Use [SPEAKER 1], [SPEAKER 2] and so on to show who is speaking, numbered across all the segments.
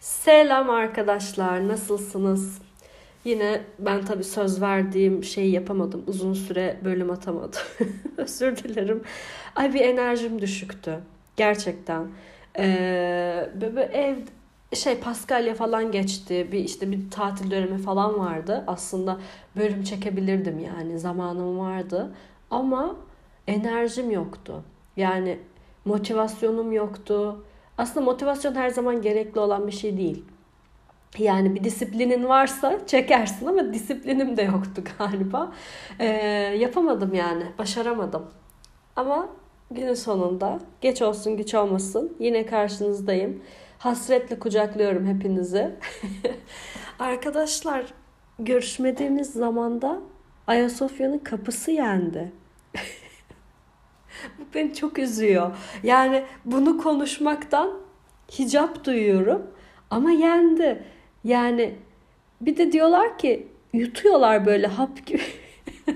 [SPEAKER 1] Selam arkadaşlar, nasılsınız? Yine ben tabii söz verdiğim şeyi yapamadım. Uzun süre bölüm atamadım. Özür dilerim. Ay bir enerjim düşüktü. Gerçekten. Ee, böyle ev şey Paskalya falan geçti. Bir işte bir tatil dönemi falan vardı. Aslında bölüm çekebilirdim yani. Zamanım vardı. Ama enerjim yoktu. Yani motivasyonum yoktu aslında motivasyon her zaman gerekli olan bir şey değil. Yani bir disiplinin varsa çekersin ama disiplinim de yoktu galiba. Ee, yapamadım yani, başaramadım. Ama günün sonunda geç olsun güç olmasın yine karşınızdayım. Hasretle kucaklıyorum hepinizi. Arkadaşlar görüşmediğimiz zamanda Ayasofya'nın kapısı yendi. Bu beni çok üzüyor. Yani bunu konuşmaktan hicap duyuyorum ama yendi. Yani bir de diyorlar ki yutuyorlar böyle hap gibi.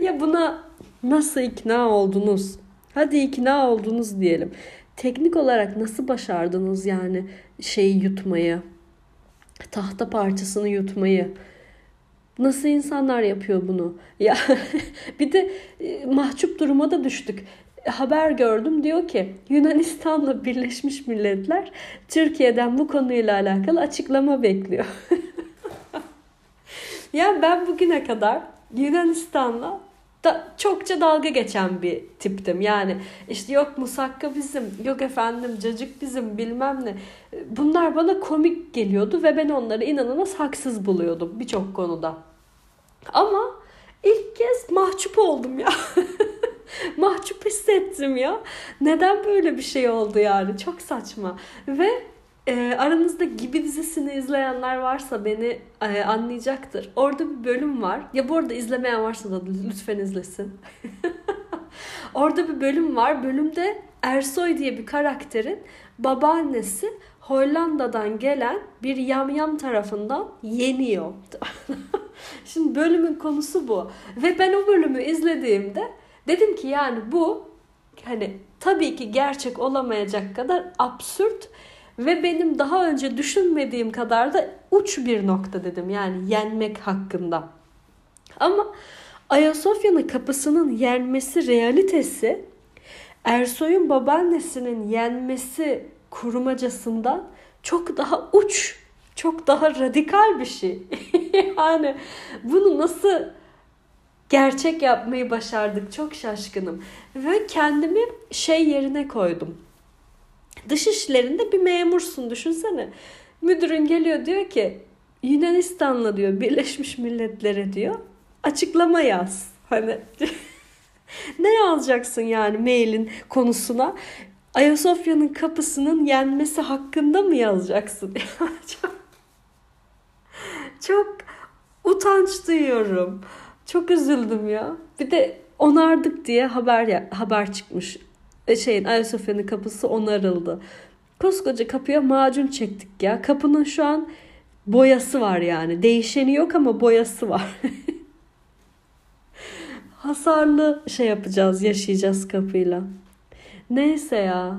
[SPEAKER 1] ya buna nasıl ikna oldunuz? Hadi ikna oldunuz diyelim. Teknik olarak nasıl başardınız yani şeyi yutmayı? Tahta parçasını yutmayı. Nasıl insanlar yapıyor bunu? Ya bir de e, mahcup duruma da düştük. Haber gördüm diyor ki Yunanistan'la Birleşmiş Milletler Türkiye'den bu konuyla alakalı açıklama bekliyor. ya ben bugüne kadar Yunanistan'la da çokça dalga geçen bir tiptim. Yani işte yok musakka bizim, yok efendim cacık bizim bilmem ne. Bunlar bana komik geliyordu ve ben onları inanılmaz haksız buluyordum birçok konuda. Ama ilk kez mahcup oldum ya. mahcup hissettim ya. Neden böyle bir şey oldu yani? Çok saçma. Ve e, aranızda Gibi dizisini izleyenler varsa beni e, anlayacaktır. Orada bir bölüm var. Ya bu arada izlemeyen varsa da lütfen izlesin. Orada bir bölüm var. Bölümde Ersoy diye bir karakterin babaannesi Hollanda'dan gelen bir yamyam tarafından yeniyor. Şimdi bölümün konusu bu. Ve ben o bölümü izlediğimde dedim ki yani bu hani tabii ki gerçek olamayacak kadar absürt ve benim daha önce düşünmediğim kadar da uç bir nokta dedim. Yani yenmek hakkında. Ama Ayasofya'nın kapısının yenmesi realitesi Ersoy'un babaannesinin yenmesi kurmacasından çok daha uç, çok daha radikal bir şey. yani bunu nasıl gerçek yapmayı başardık çok şaşkınım. Ve kendimi şey yerine koydum. Dış işlerinde bir memursun düşünsene. Müdürün geliyor diyor ki Yunanistan'la diyor Birleşmiş Milletler'e diyor açıklama yaz. Hani ne yazacaksın yani mailin konusuna? Ayasofya'nın kapısının yenmesi hakkında mı yazacaksın? çok, çok utanç duyuyorum. Çok üzüldüm ya. Bir de onardık diye haber haber çıkmış. E şeyin Ayasofya'nın kapısı onarıldı. Koskoca kapıya macun çektik ya. Kapının şu an boyası var yani. Değişeni yok ama boyası var. Hasarlı şey yapacağız, yaşayacağız kapıyla. Neyse ya.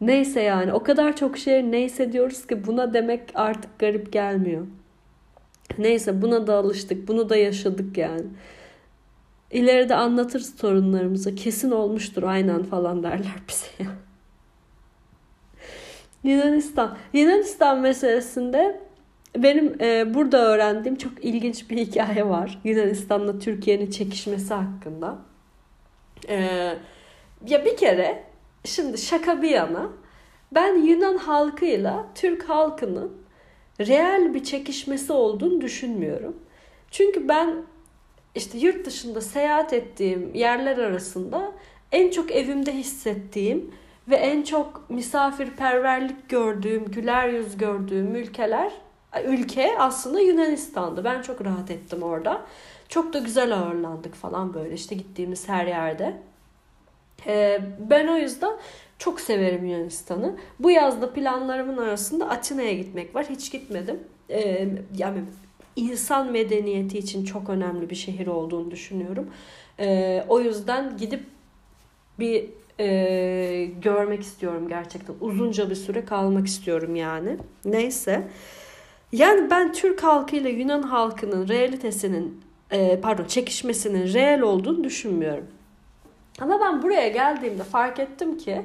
[SPEAKER 1] Neyse yani o kadar çok şey neyse diyoruz ki buna demek artık garip gelmiyor. Neyse buna da alıştık. Bunu da yaşadık yani. İleride anlatırız torunlarımıza. Kesin olmuştur aynen falan derler bize. Yunanistan. Yunanistan meselesinde benim e, burada öğrendiğim çok ilginç bir hikaye var. Yunanistan'la Türkiye'nin çekişmesi hakkında. E, ya bir kere şimdi şaka bir yana ben Yunan halkıyla Türk halkının reel bir çekişmesi olduğunu düşünmüyorum. Çünkü ben işte yurt dışında seyahat ettiğim yerler arasında en çok evimde hissettiğim ve en çok misafirperverlik gördüğüm, güler yüz gördüğüm ülkeler ülke aslında Yunanistan'dı. Ben çok rahat ettim orada. Çok da güzel ağırlandık falan böyle işte gittiğimiz her yerde. Ee, ben o yüzden çok severim Yunanistan'ı. Bu yazda planlarımın arasında Atina'ya gitmek var. Hiç gitmedim. Ee, yani insan medeniyeti için çok önemli bir şehir olduğunu düşünüyorum. E, o yüzden gidip bir e, görmek istiyorum gerçekten. Uzunca bir süre kalmak istiyorum yani. Neyse. Yani ben Türk halkıyla Yunan halkının realitesinin e, pardon çekişmesinin reel olduğunu düşünmüyorum. Ama ben buraya geldiğimde fark ettim ki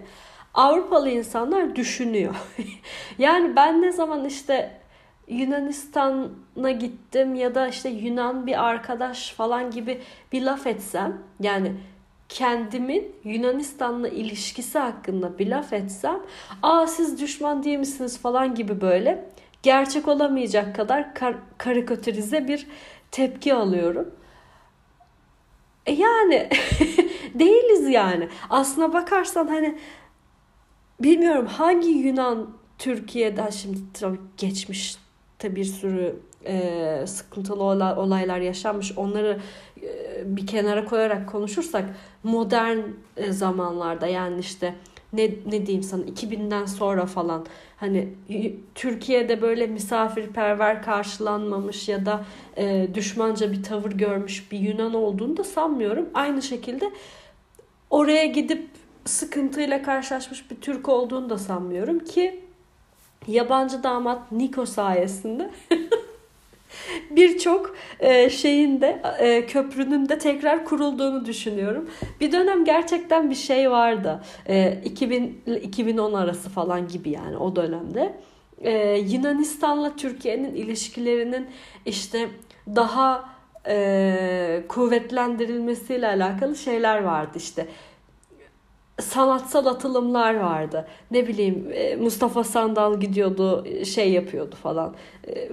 [SPEAKER 1] Avrupalı insanlar düşünüyor. yani ben ne zaman işte Yunanistan'a gittim ya da işte Yunan bir arkadaş falan gibi bir laf etsem yani kendimin Yunanistan'la ilişkisi hakkında bir laf etsem aa siz düşman değil misiniz falan gibi böyle gerçek olamayacak kadar kar- karikatürize bir tepki alıyorum. E yani değiliz yani. Aslına bakarsan hani bilmiyorum hangi Yunan Türkiye'de şimdi tabii geçmişte bir sürü e, sıkıntılı olaylar yaşanmış. Onları e, bir kenara koyarak konuşursak modern e, zamanlarda yani işte ne, ne diyeyim sana 2000'den sonra falan hani Türkiye'de böyle misafirperver karşılanmamış ya da e, düşmanca bir tavır görmüş bir Yunan olduğunu da sanmıyorum. Aynı şekilde oraya gidip sıkıntıyla karşılaşmış bir Türk olduğunu da sanmıyorum ki yabancı damat Niko sayesinde birçok e, şeyin de e, köprünün de tekrar kurulduğunu düşünüyorum. Bir dönem gerçekten bir şey vardı. E, 2000 2010 arası falan gibi yani o dönemde. E, Yunanistan'la Türkiye'nin ilişkilerinin işte daha e, kuvvetlendirilmesiyle alakalı şeyler vardı işte sanatsal atılımlar vardı. Ne bileyim e, Mustafa Sandal gidiyordu şey yapıyordu falan. E,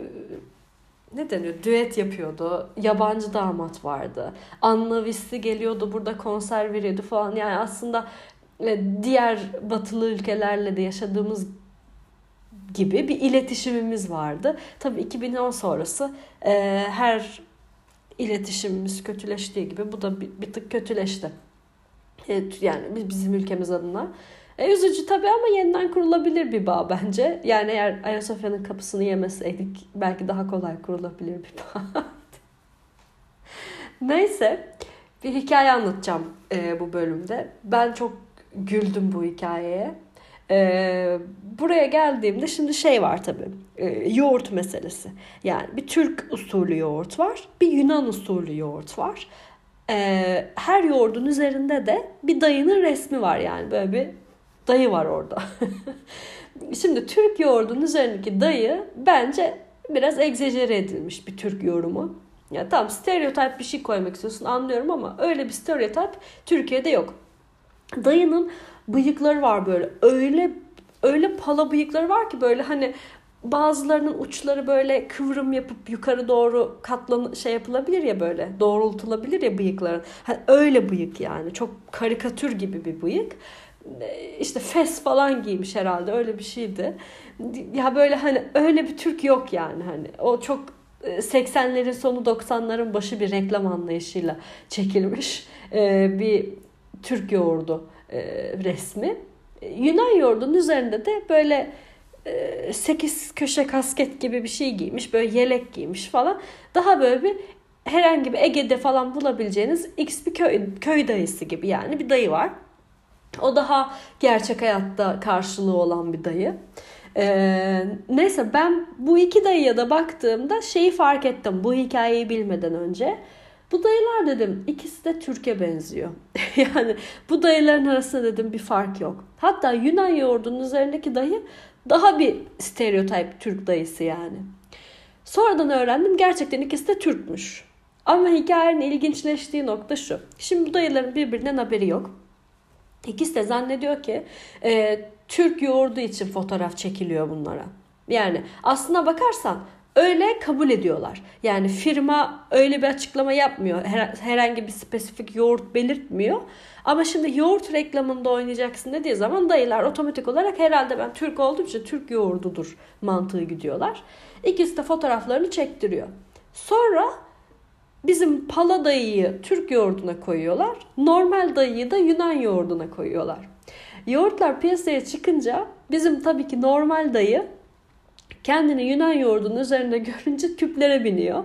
[SPEAKER 1] ne deniyor? Düet yapıyordu. Yabancı damat vardı. Anna Vissi geliyordu burada konser veriyordu falan. Yani aslında e, diğer batılı ülkelerle de yaşadığımız gibi bir iletişimimiz vardı. Tabii 2010 sonrası e, her iletişimimiz kötüleştiği gibi bu da bir, bir tık kötüleşti. E, yani bizim ülkemiz adına. E, üzücü tabii ama yeniden kurulabilir bir bağ bence. Yani eğer Ayasofya'nın kapısını yemeseydik belki daha kolay kurulabilir bir bağ. Neyse bir hikaye anlatacağım e, bu bölümde. Ben çok güldüm bu hikayeye. E, buraya geldiğimde şimdi şey var tabii. E, yoğurt meselesi. Yani bir Türk usulü yoğurt var. Bir Yunan usulü yoğurt var. E, her yoğurdun üzerinde de bir dayının resmi var yani. Böyle bir dayı var orada. Şimdi Türk yoğurdunun üzerindeki dayı bence biraz egzajere edilmiş bir Türk yorumu. Ya tamam stereotip bir şey koymak istiyorsun anlıyorum ama öyle bir stereotip Türkiye'de yok. Dayının bıyıkları var böyle. Öyle öyle pala bıyıkları var ki böyle hani bazılarının uçları böyle kıvrım yapıp yukarı doğru katlan şey yapılabilir ya böyle doğrultulabilir ya bıyıkların. Hani öyle bıyık yani çok karikatür gibi bir bıyık işte fes falan giymiş herhalde öyle bir şeydi. Ya böyle hani öyle bir Türk yok yani hani o çok 80'lerin e, sonu 90'ların başı bir reklam anlayışıyla çekilmiş e, bir Türk yoğurdu e, resmi. Yunan yoğurdunun üzerinde de böyle 8 köşe kasket gibi bir şey giymiş. Böyle yelek giymiş falan. Daha böyle bir herhangi bir Ege'de falan bulabileceğiniz X bir köy, köy dayısı gibi yani bir dayı var. O daha gerçek hayatta karşılığı olan bir dayı. Ee, neyse ben bu iki dayıya da baktığımda şeyi fark ettim bu hikayeyi bilmeden önce. Bu dayılar dedim ikisi de Türkiye benziyor. yani bu dayıların arasında dedim bir fark yok. Hatta Yunan yoğurdunun üzerindeki dayı daha bir stereotip Türk dayısı yani. Sonradan öğrendim gerçekten ikisi de Türkmüş. Ama hikayenin ilginçleştiği nokta şu. Şimdi bu dayıların birbirinden haberi yok. İkisi de zannediyor ki e, Türk yoğurdu için fotoğraf çekiliyor bunlara. Yani aslına bakarsan öyle kabul ediyorlar. Yani firma öyle bir açıklama yapmıyor. Her, herhangi bir spesifik yoğurt belirtmiyor. Ama şimdi yoğurt reklamında oynayacaksın dediği zaman dayılar otomatik olarak herhalde ben Türk olduğum için Türk yoğurdudur mantığı gidiyorlar. İkisi de fotoğraflarını çektiriyor. Sonra Bizim pala dayıyı Türk yoğurduna koyuyorlar. Normal dayıyı da Yunan yoğurduna koyuyorlar. Yoğurtlar piyasaya çıkınca bizim tabii ki normal dayı kendini Yunan yoğurdunun üzerinde görünce tüplere biniyor.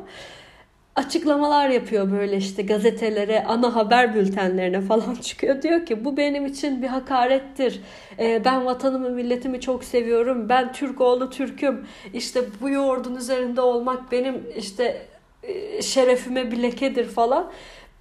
[SPEAKER 1] açıklamalar yapıyor böyle işte gazetelere, ana haber bültenlerine falan çıkıyor. Diyor ki bu benim için bir hakarettir. Ee, ben vatanımı, milletimi çok seviyorum. Ben Türk oğlu Türk'üm. İşte bu yoğurdun üzerinde olmak benim işte e, şerefime bir lekedir falan.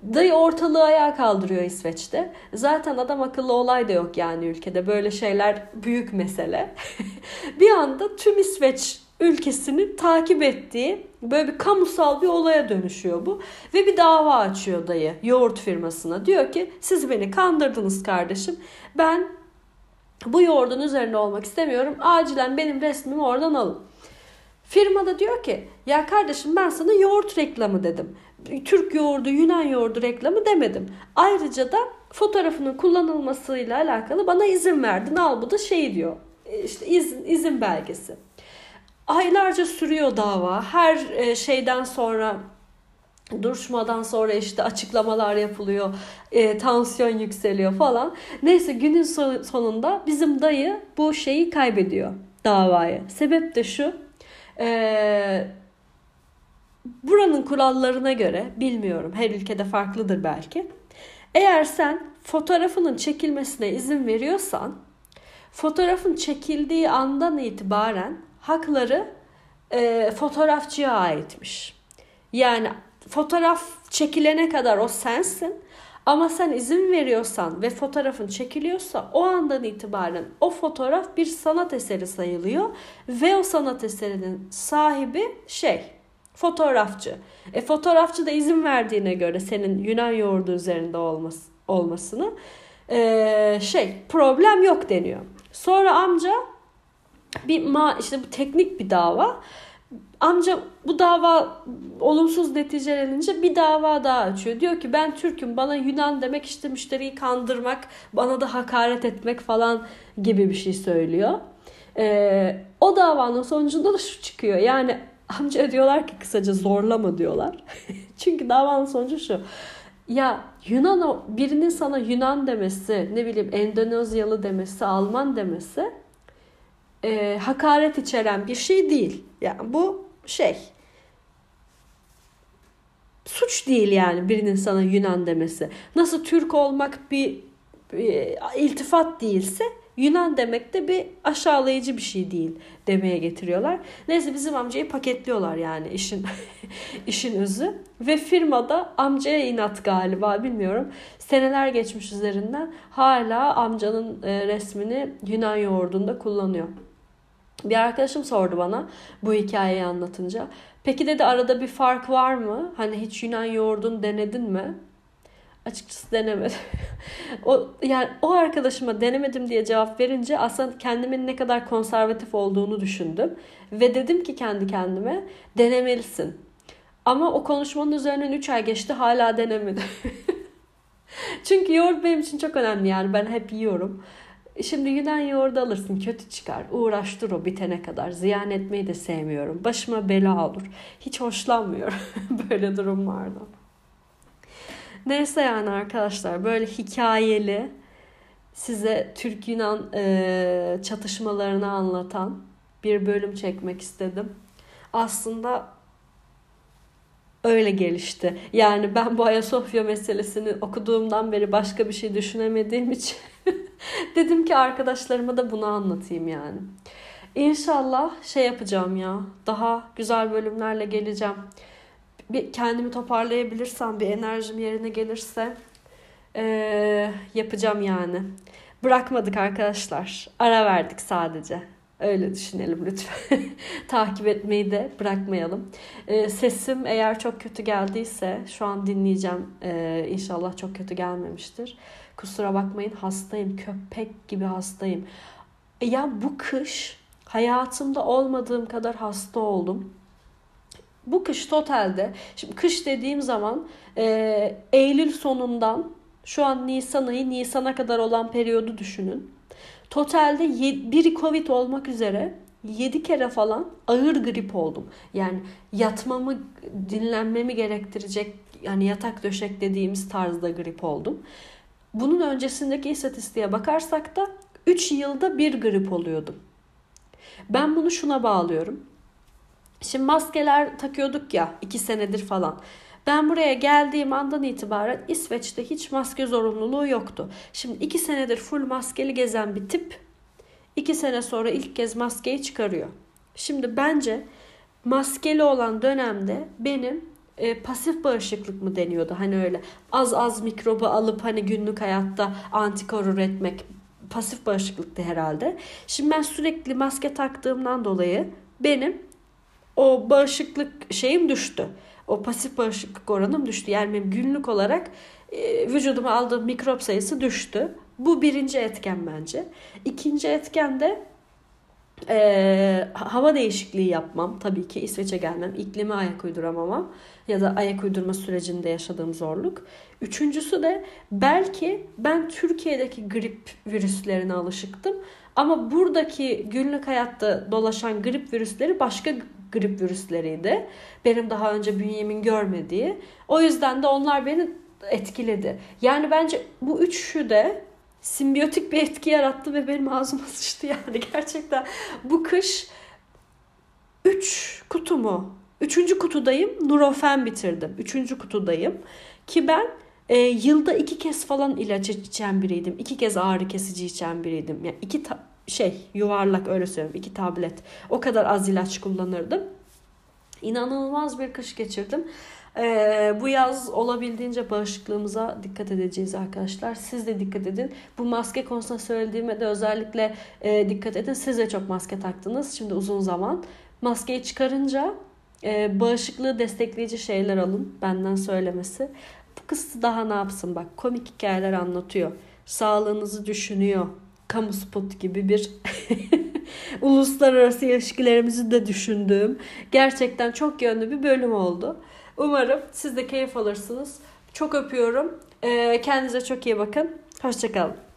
[SPEAKER 1] Dayı ortalığı ayağa kaldırıyor İsveç'te. Zaten adam akıllı olay da yok yani ülkede. Böyle şeyler büyük mesele. bir anda tüm İsveç ülkesini takip ettiği böyle bir kamusal bir olaya dönüşüyor bu. Ve bir dava açıyor dayı yoğurt firmasına. Diyor ki siz beni kandırdınız kardeşim. Ben bu yoğurdun üzerinde olmak istemiyorum. Acilen benim resmimi oradan alın. Firma da diyor ki ya kardeşim ben sana yoğurt reklamı dedim. Türk yoğurdu, Yunan yoğurdu reklamı demedim. Ayrıca da fotoğrafının kullanılmasıyla alakalı bana izin verdin. Al bu da şey diyor. İşte izin, izin belgesi. Aylarca sürüyor dava. Her e, şeyden sonra duruşmadan sonra işte açıklamalar yapılıyor. E, tansiyon yükseliyor falan. Neyse günün sonunda bizim dayı bu şeyi kaybediyor davayı. Sebep de şu. E, buranın kurallarına göre bilmiyorum her ülkede farklıdır belki. Eğer sen fotoğrafının çekilmesine izin veriyorsan fotoğrafın çekildiği andan itibaren hakları e, fotoğrafçıya aitmiş. Yani fotoğraf çekilene kadar o sensin. Ama sen izin veriyorsan ve fotoğrafın çekiliyorsa o andan itibaren o fotoğraf bir sanat eseri sayılıyor ve o sanat eserinin sahibi şey fotoğrafçı. E fotoğrafçı da izin verdiğine göre senin Yunan yoğurdu üzerinde olması, olmasını e, şey problem yok deniyor. Sonra amca bir ma işte bu teknik bir dava. Amca bu dava olumsuz neticelenince bir dava daha açıyor. Diyor ki ben Türk'üm bana Yunan demek işte müşteriyi kandırmak, bana da hakaret etmek falan gibi bir şey söylüyor. Ee, o davanın sonucunda da şu çıkıyor. Yani amca diyorlar ki kısaca zorlama diyorlar. Çünkü davanın sonucu şu. Ya Yunan birinin sana Yunan demesi, ne bileyim Endonezyalı demesi, Alman demesi e, hakaret içeren bir şey değil. Yani bu şey suç değil yani birinin sana Yunan demesi. Nasıl Türk olmak bir, bir iltifat değilse Yunan demek de bir aşağılayıcı bir şey değil demeye getiriyorlar. Neyse bizim amcayı paketliyorlar yani işin işin özü. Ve firmada amcaya inat galiba bilmiyorum. Seneler geçmiş üzerinden hala amcanın e, resmini Yunan yoğurdunda kullanıyor. Bir arkadaşım sordu bana bu hikayeyi anlatınca. Peki dedi arada bir fark var mı? Hani hiç Yunan yoğurdun denedin mi? Açıkçası denemedim. o yani o arkadaşıma denemedim diye cevap verince aslında kendimin ne kadar konservatif olduğunu düşündüm ve dedim ki kendi kendime denemelisin. Ama o konuşmanın üzerinden 3 ay geçti hala denemedim. Çünkü yoğurt benim için çok önemli yani ben hep yiyorum. Şimdi Yunan yoğurdu alırsın kötü çıkar. Uğraştır o bitene kadar. Ziyan etmeyi de sevmiyorum. Başıma bela olur. Hiç hoşlanmıyorum böyle durumlardan. Neyse yani arkadaşlar böyle hikayeli size Türk-Yunan e, çatışmalarını anlatan bir bölüm çekmek istedim. Aslında öyle gelişti. Yani ben bu Ayasofya meselesini okuduğumdan beri başka bir şey düşünemediğim için dedim ki arkadaşlarıma da bunu anlatayım yani. İnşallah şey yapacağım ya. Daha güzel bölümlerle geleceğim. Bir kendimi toparlayabilirsem, bir enerjim yerine gelirse ee, yapacağım yani. Bırakmadık arkadaşlar. Ara verdik sadece. Öyle düşünelim lütfen. Takip etmeyi de bırakmayalım. Ee, sesim eğer çok kötü geldiyse şu an dinleyeceğim. Ee, inşallah çok kötü gelmemiştir. Kusura bakmayın hastayım. Köpek gibi hastayım. Ya bu kış hayatımda olmadığım kadar hasta oldum. Bu kış totalde, şimdi kış dediğim zaman e, Eylül sonundan şu an Nisan ayı Nisan'a kadar olan periyodu düşünün. Totalde bir Covid olmak üzere 7 kere falan ağır grip oldum. Yani yatmamı, dinlenmemi gerektirecek yani yatak döşek dediğimiz tarzda grip oldum. Bunun öncesindeki istatistiğe bakarsak da 3 yılda bir grip oluyordum. Ben bunu şuna bağlıyorum. Şimdi maskeler takıyorduk ya 2 senedir falan. Ben buraya geldiğim andan itibaren İsveç'te hiç maske zorunluluğu yoktu. Şimdi iki senedir full maskeli gezen bir tip iki sene sonra ilk kez maskeyi çıkarıyor. Şimdi bence maskeli olan dönemde benim e, pasif bağışıklık mı deniyordu hani öyle az az mikrobu alıp hani günlük hayatta antikor üretmek pasif bağışıklıktı herhalde. Şimdi ben sürekli maske taktığımdan dolayı benim o bağışıklık şeyim düştü. O pasif bağışıklık oranım düştü. Yani benim günlük olarak e, vücuduma aldığım mikrop sayısı düştü. Bu birinci etken bence. İkinci etken de e, hava değişikliği yapmam. Tabii ki İsveç'e gelmem. iklime ayak uyduramamam. Ya da ayak uydurma sürecinde yaşadığım zorluk. Üçüncüsü de belki ben Türkiye'deki grip virüslerine alışıktım. Ama buradaki günlük hayatta dolaşan grip virüsleri başka grip virüsleriydi. Benim daha önce bünyemin görmediği. O yüzden de onlar beni etkiledi. Yani bence bu üçü de simbiyotik bir etki yarattı ve benim ağzıma sıçtı yani gerçekten. Bu kış 3 kutu mu? Üçüncü kutudayım. Nurofen bitirdim. Üçüncü kutudayım. Ki ben e, yılda iki kez falan ilaç içen biriydim. İki kez ağrı kesici içen biriydim. Yani iki ta- şey yuvarlak öyle söyleyeyim. iki tablet. O kadar az ilaç kullanırdım. İnanılmaz bir kış geçirdim. Ee, bu yaz olabildiğince bağışıklığımıza dikkat edeceğiz arkadaşlar. Siz de dikkat edin. Bu maske konusunda söylediğime de özellikle e, dikkat edin. Siz de çok maske taktınız şimdi uzun zaman. Maskeyi çıkarınca e, bağışıklığı destekleyici şeyler alın. Benden söylemesi. Bu kız daha ne yapsın bak komik hikayeler anlatıyor. Sağlığınızı düşünüyor. Kamu spot gibi bir uluslararası ilişkilerimizi de düşündüğüm gerçekten çok yönlü bir bölüm oldu. Umarım siz de keyif alırsınız. Çok öpüyorum. Ee, kendinize çok iyi bakın. Hoşçakalın.